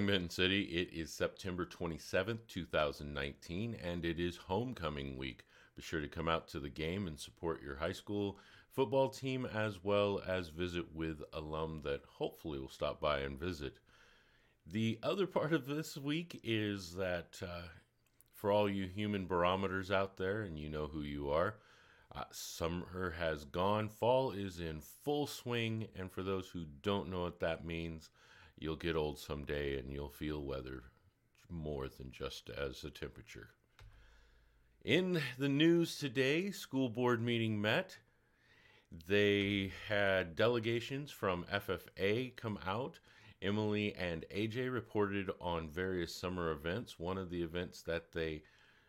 morning, Benton City. It is September 27th, 2019, and it is homecoming week. Be sure to come out to the game and support your high school football team as well as visit with alum that hopefully will stop by and visit. The other part of this week is that uh, for all you human barometers out there, and you know who you are, uh, summer has gone, fall is in full swing, and for those who don't know what that means, you'll get old someday and you'll feel weather more than just as a temperature. In the news today, school board meeting met. They had delegations from FFA come out. Emily and AJ reported on various summer events. One of the events that they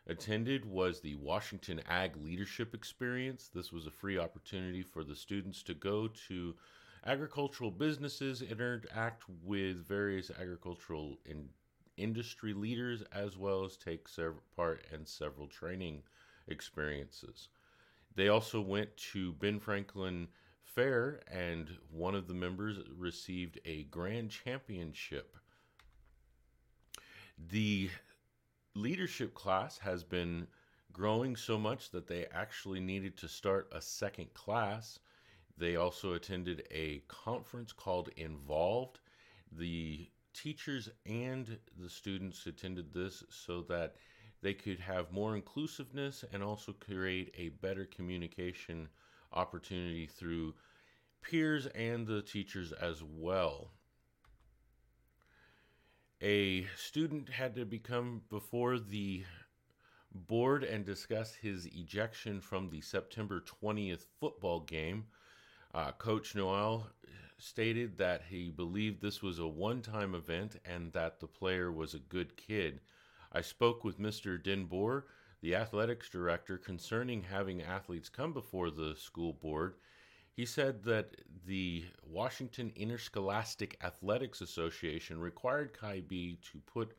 attended was the Washington Ag Leadership Experience. This was a free opportunity for the students to go to agricultural businesses, interact with various agricultural in industry leaders, as well as take part in several training experiences. They also went to Ben Franklin Fair, and one of the members received a grand championship. The leadership class has been growing so much that they actually needed to start a second class. They also attended a conference called Involved. The teachers and the students attended this so that they could have more inclusiveness and also create a better communication opportunity through peers and the teachers as well. A student had to become before the board and discuss his ejection from the September 20th football game. Uh, Coach Noel stated that he believed this was a one time event and that the player was a good kid. I spoke with Mr. Denboer, the athletics director, concerning having athletes come before the school board. He said that the Washington Interscholastic Athletics Association required B to put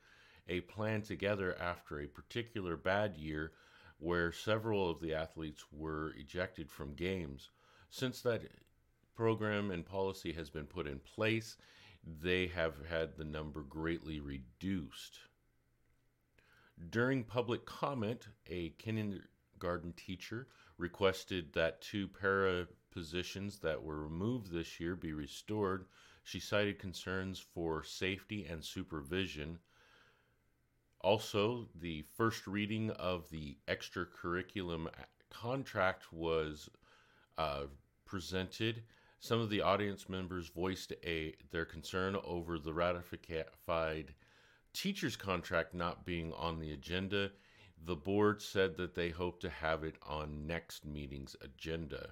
a plan together after a particular bad year where several of the athletes were ejected from games. Since that program and policy has been put in place, they have had the number greatly reduced. During public comment, a kindergarten teacher requested that two para positions that were removed this year be restored. She cited concerns for safety and supervision. Also, the first reading of the extracurriculum contract was uh, presented. Some of the audience members voiced a their concern over the ratified teacher's contract not being on the agenda. The board said that they hope to have it on next meeting's agenda.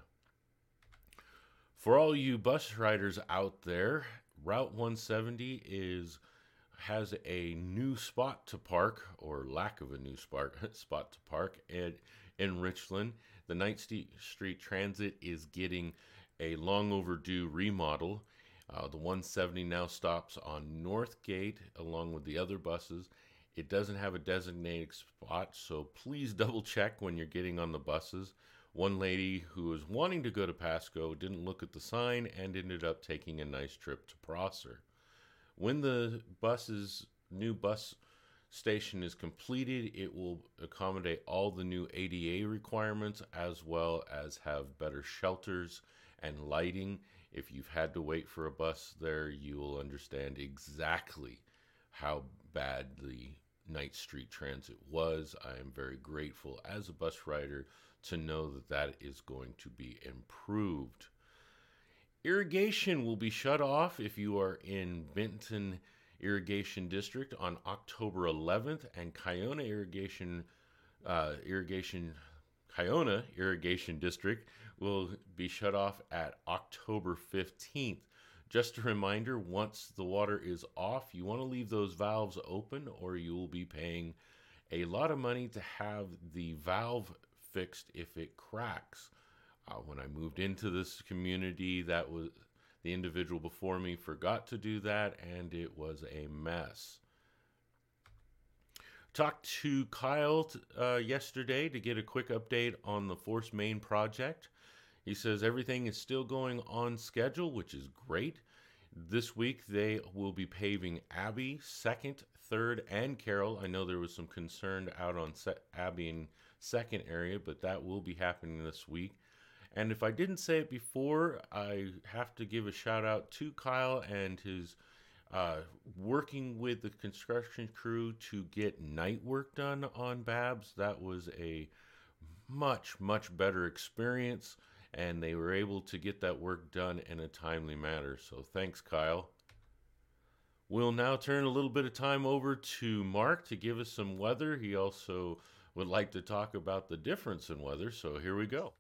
For all you bus riders out there, Route 170 is has a new spot to park, or lack of a new spot spot to park, at, in Richland. The Ninth Street Transit is getting a long overdue remodel. Uh, the 170 now stops on Northgate along with the other buses. It doesn't have a designated spot, so please double check when you're getting on the buses. One lady who was wanting to go to Pasco didn't look at the sign and ended up taking a nice trip to Prosser. When the buses new bus station is completed, it will accommodate all the new ADA requirements as well as have better shelters and lighting. If you've had to wait for a bus there, you will understand exactly how bad the Ninth Street Transit was. I am very grateful as a bus rider to know that that is going to be improved. Irrigation will be shut off if you are in Benton Irrigation District on October 11th, and Kiona Irrigation uh, Irrigation Kiona Irrigation District will be shut off at October 15th. Just a reminder once the water is off, you want to leave those valves open or you will be paying a lot of money to have the valve fixed if it cracks. Uh, when I moved into this community, that was the individual before me forgot to do that and it was a mess. Talked to Kyle uh, yesterday to get a quick update on the Force Main project. He says everything is still going on schedule, which is great. This week they will be paving Abbey, Second, Third, and Carroll. I know there was some concern out on Se- Abbey and Second area, but that will be happening this week. And if I didn't say it before, I have to give a shout out to Kyle and his uh, working with the construction crew to get night work done on Babs. That was a much, much better experience, and they were able to get that work done in a timely manner. So thanks, Kyle. We'll now turn a little bit of time over to Mark to give us some weather. He also would like to talk about the difference in weather, so here we go.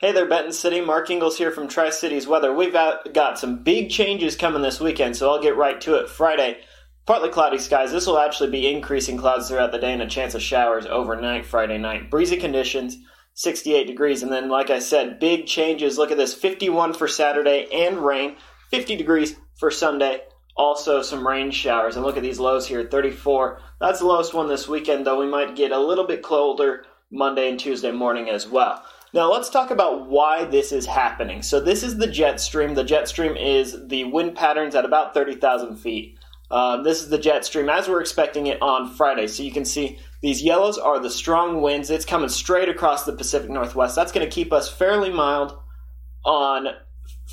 Hey there, Benton City. Mark Ingles here from Tri Cities Weather. We've got some big changes coming this weekend, so I'll get right to it. Friday, partly cloudy skies. This will actually be increasing clouds throughout the day and a chance of showers overnight Friday night. Breezy conditions, 68 degrees. And then, like I said, big changes. Look at this 51 for Saturday and rain, 50 degrees for Sunday. Also, some rain showers. And look at these lows here 34. That's the lowest one this weekend, though we might get a little bit colder Monday and Tuesday morning as well. Now let's talk about why this is happening. So this is the jet stream. The jet stream is the wind patterns at about 30,000 feet. Uh, this is the jet stream as we're expecting it on Friday. So you can see these yellows are the strong winds. It's coming straight across the Pacific Northwest. That's going to keep us fairly mild on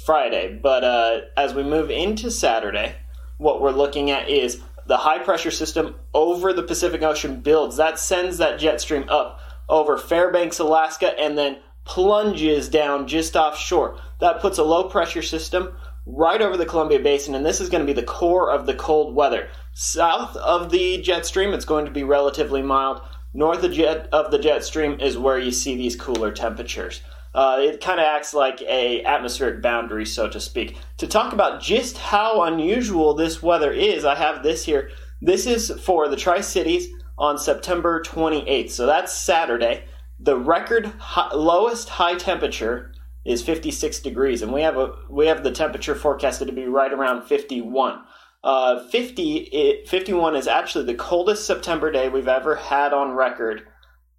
Friday. But uh, as we move into Saturday, what we're looking at is the high pressure system over the Pacific Ocean builds. That sends that jet stream up over Fairbanks, Alaska, and then plunges down just offshore. That puts a low pressure system right over the Columbia Basin, and this is going to be the core of the cold weather. South of the jet stream, it's going to be relatively mild. North of, jet, of the jet stream is where you see these cooler temperatures. Uh, it kind of acts like a atmospheric boundary, so to speak. To talk about just how unusual this weather is, I have this here. This is for the Tri Cities on September 28th. So that's Saturday. The record high, lowest high temperature is 56 degrees, and we have a we have the temperature forecasted to be right around 51. Uh, 50 it, 51 is actually the coldest September day we've ever had on record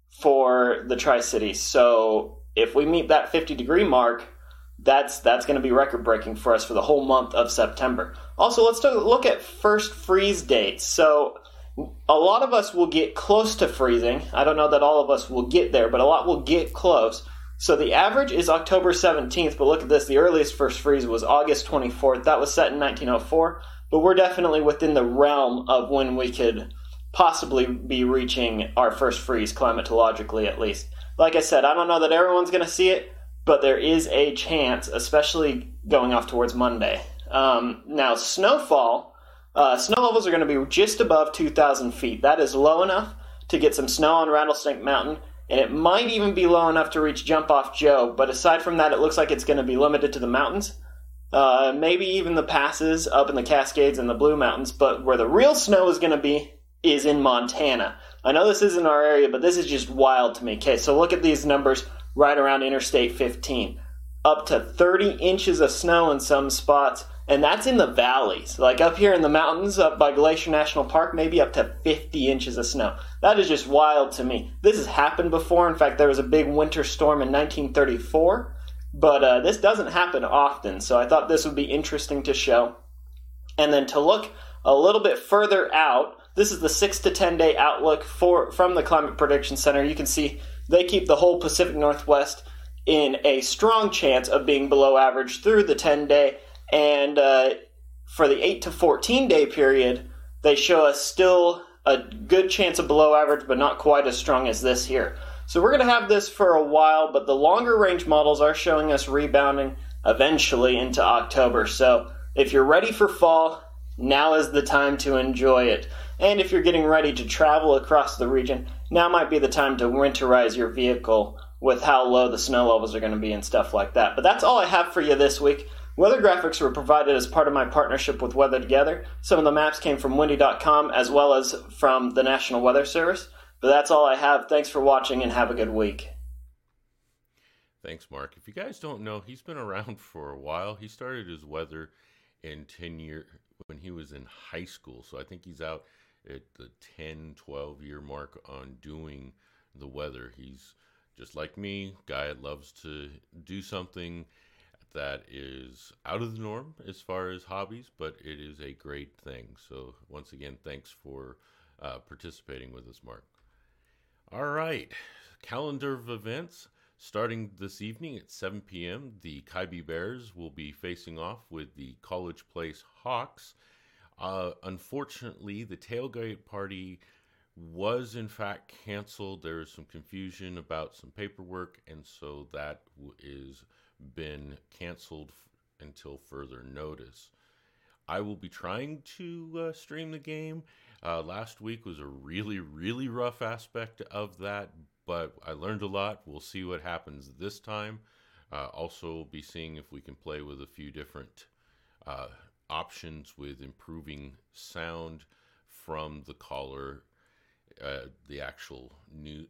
for the Tri Cities. So if we meet that 50 degree mark, that's that's going to be record breaking for us for the whole month of September. Also, let's look at first freeze dates. So a lot of us will get close to freezing. I don't know that all of us will get there, but a lot will get close. So the average is October 17th, but look at this. The earliest first freeze was August 24th. That was set in 1904, but we're definitely within the realm of when we could possibly be reaching our first freeze, climatologically at least. Like I said, I don't know that everyone's going to see it, but there is a chance, especially going off towards Monday. Um, now, snowfall uh, snow levels are going to be just above 2,000 feet. That is low enough to get some snow on Rattlesnake Mountain, and it might even be low enough to reach Jump Off Joe. But aside from that, it looks like it's going to be limited to the mountains. Uh, maybe even the passes up in the Cascades and the Blue Mountains. But where the real snow is going to be is in Montana. I know this isn't our area, but this is just wild to me. Okay, so look at these numbers right around Interstate 15. Up to 30 inches of snow in some spots and that's in the valleys. Like up here in the mountains, up by Glacier National Park, maybe up to 50 inches of snow. That is just wild to me. This has happened before. In fact, there was a big winter storm in 1934, but uh, this doesn't happen often. So I thought this would be interesting to show. And then to look a little bit further out, this is the six to 10 day outlook for from the Climate Prediction Center. You can see they keep the whole Pacific Northwest in a strong chance of being below average through the 10 day and uh, for the 8 to 14 day period, they show us still a good chance of below average, but not quite as strong as this here. So we're going to have this for a while, but the longer range models are showing us rebounding eventually into October. So if you're ready for fall, now is the time to enjoy it. And if you're getting ready to travel across the region, now might be the time to winterize your vehicle with how low the snow levels are going to be and stuff like that. But that's all I have for you this week. Weather graphics were provided as part of my partnership with Weather Together. Some of the maps came from windy.com as well as from the National Weather Service. But that's all I have. Thanks for watching and have a good week. Thanks, Mark. If you guys don't know, he's been around for a while. He started his weather in 10 year when he was in high school. So I think he's out at the 10, 12 year mark on doing the weather. He's just like me, guy loves to do something that is out of the norm as far as hobbies, but it is a great thing. So, once again, thanks for uh, participating with us, Mark. All right, calendar of events. Starting this evening at 7 p.m., the Ki-Be Bears will be facing off with the College Place Hawks. Uh, unfortunately, the tailgate party was in fact canceled. There is some confusion about some paperwork, and so that is been canceled f- until further notice. I will be trying to uh, stream the game. Uh, last week was a really, really rough aspect of that, but I learned a lot. We'll see what happens this time. Uh, also, be seeing if we can play with a few different uh, options with improving sound from the caller, uh, the actual new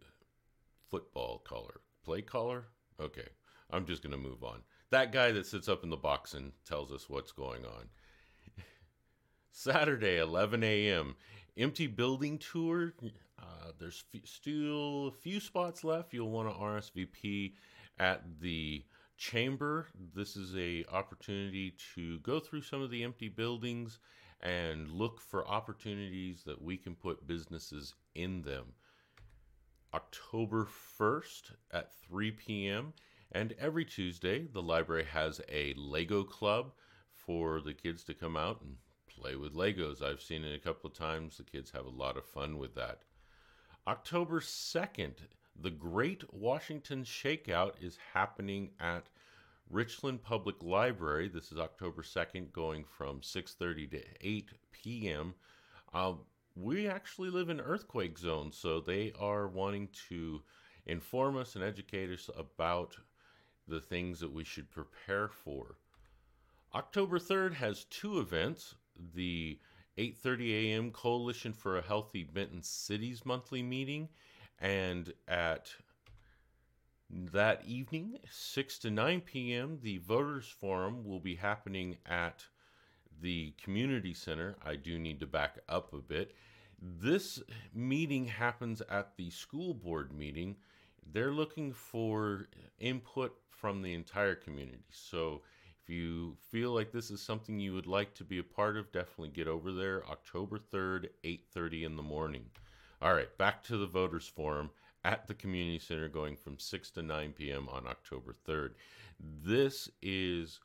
football caller, play caller. Okay, I'm just going to move on. That guy that sits up in the box and tells us what's going on. Saturday, 11 a.m. Empty building tour. Uh, there's f- still a few spots left. You'll want to RSVP at the chamber. This is a opportunity to go through some of the empty buildings and look for opportunities that we can put businesses in them. October 1st at 3 p.m. And every Tuesday, the library has a Lego club for the kids to come out and play with Legos. I've seen it a couple of times. The kids have a lot of fun with that. October 2nd, the Great Washington Shakeout is happening at Richland Public Library. This is October 2nd, going from 6:30 to 8 p.m. Uh, we actually live in earthquake zone, so they are wanting to inform us and educate us about the things that we should prepare for. October 3rd has two events. The 8:30 a.m. Coalition for a Healthy Benton Cities monthly meeting and at that evening 6 to 9 p.m. the voters forum will be happening at the community center. I do need to back up a bit. This meeting happens at the school board meeting. They're looking for input from the entire community. So if you feel like this is something you would like to be a part of, definitely get over there. October 3rd, 8:30 in the morning. All right, back to the voters forum at the community center going from 6 to 9 p.m. on October 3rd. This is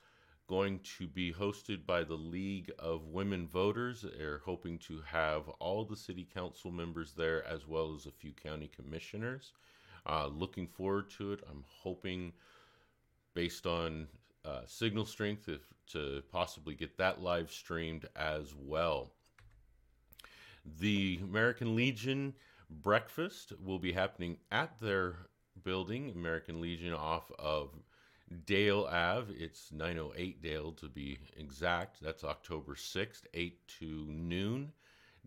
going to be hosted by the League of Women Voters. They're hoping to have all the city council members there as well as a few county commissioners. Uh, looking forward to it. I'm hoping based on uh, signal strength if, to possibly get that live streamed as well. The American Legion breakfast will be happening at their building, American Legion, off of Dale Ave. It's 908 Dale to be exact. That's October 6th, 8 to noon.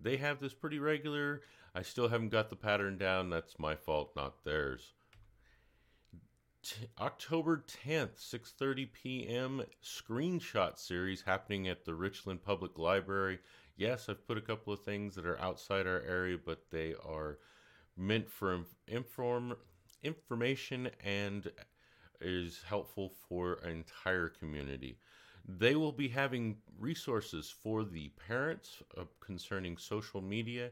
They have this pretty regular. I still haven't got the pattern down. That's my fault, not theirs. T- October 10th, 6:30 p.m. screenshot series happening at the Richland Public Library. Yes, I've put a couple of things that are outside our area, but they are meant for inform information and is helpful for an entire community. They will be having resources for the parents uh, concerning social media,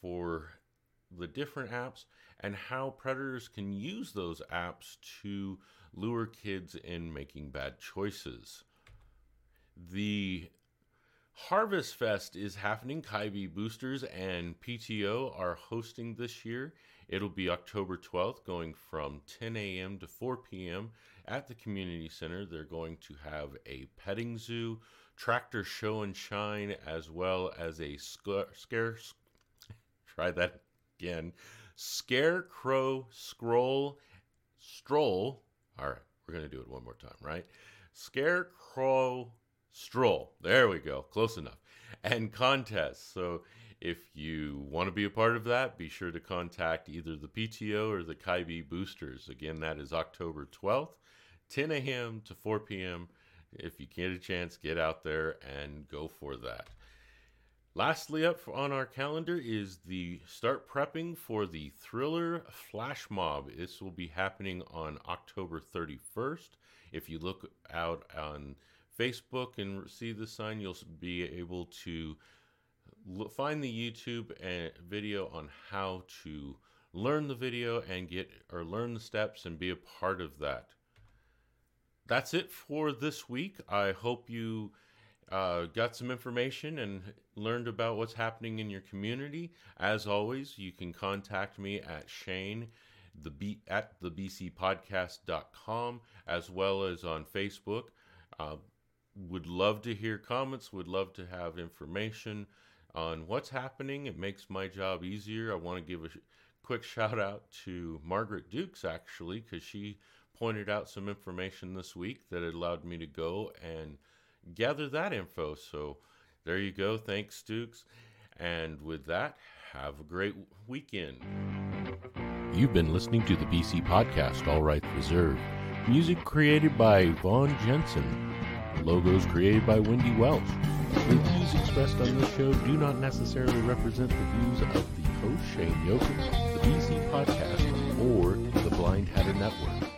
for the different apps, and how predators can use those apps to lure kids in making bad choices. The Harvest Fest is happening. Ki-Be Boosters and PTO are hosting this year. It'll be October 12th, going from 10 a.m. to 4 p.m. at the community center. They're going to have a petting zoo, tractor show and shine, as well as a sc- scare. Try that again. Scarecrow scroll stroll. All right, we're gonna do it one more time, right? Scarecrow stroll. There we go. Close enough. And contest. So if you want to be a part of that, be sure to contact either the PTO or the Ki-Be Boosters. Again, that is October 12th, 10 a.m. to 4 p.m. If you get a chance, get out there and go for that. Lastly, up on our calendar is the start prepping for the Thriller Flash Mob. This will be happening on October 31st. If you look out on Facebook and see the sign, you'll be able to find the YouTube and video on how to learn the video and get or learn the steps and be a part of that. That's it for this week. I hope you uh, got some information and learned about what's happening in your community. As always, you can contact me at Shane the B, at the bcpodcast.com as well as on Facebook. Uh, would love to hear comments, would love to have information on what's happening. It makes my job easier. I want to give a sh- quick shout out to Margaret Dukes actually because she pointed out some information this week that allowed me to go and gather that info. So there you go. Thanks, Dukes. And with that, have a great weekend. You've been listening to the BC Podcast, All Rights Reserved. Music created by Vaughn Jensen. Logos created by Wendy Welch. The views expressed on this show do not necessarily represent the views of the host Shane Yokas, the BC Podcast, or the Blind Hatter Network.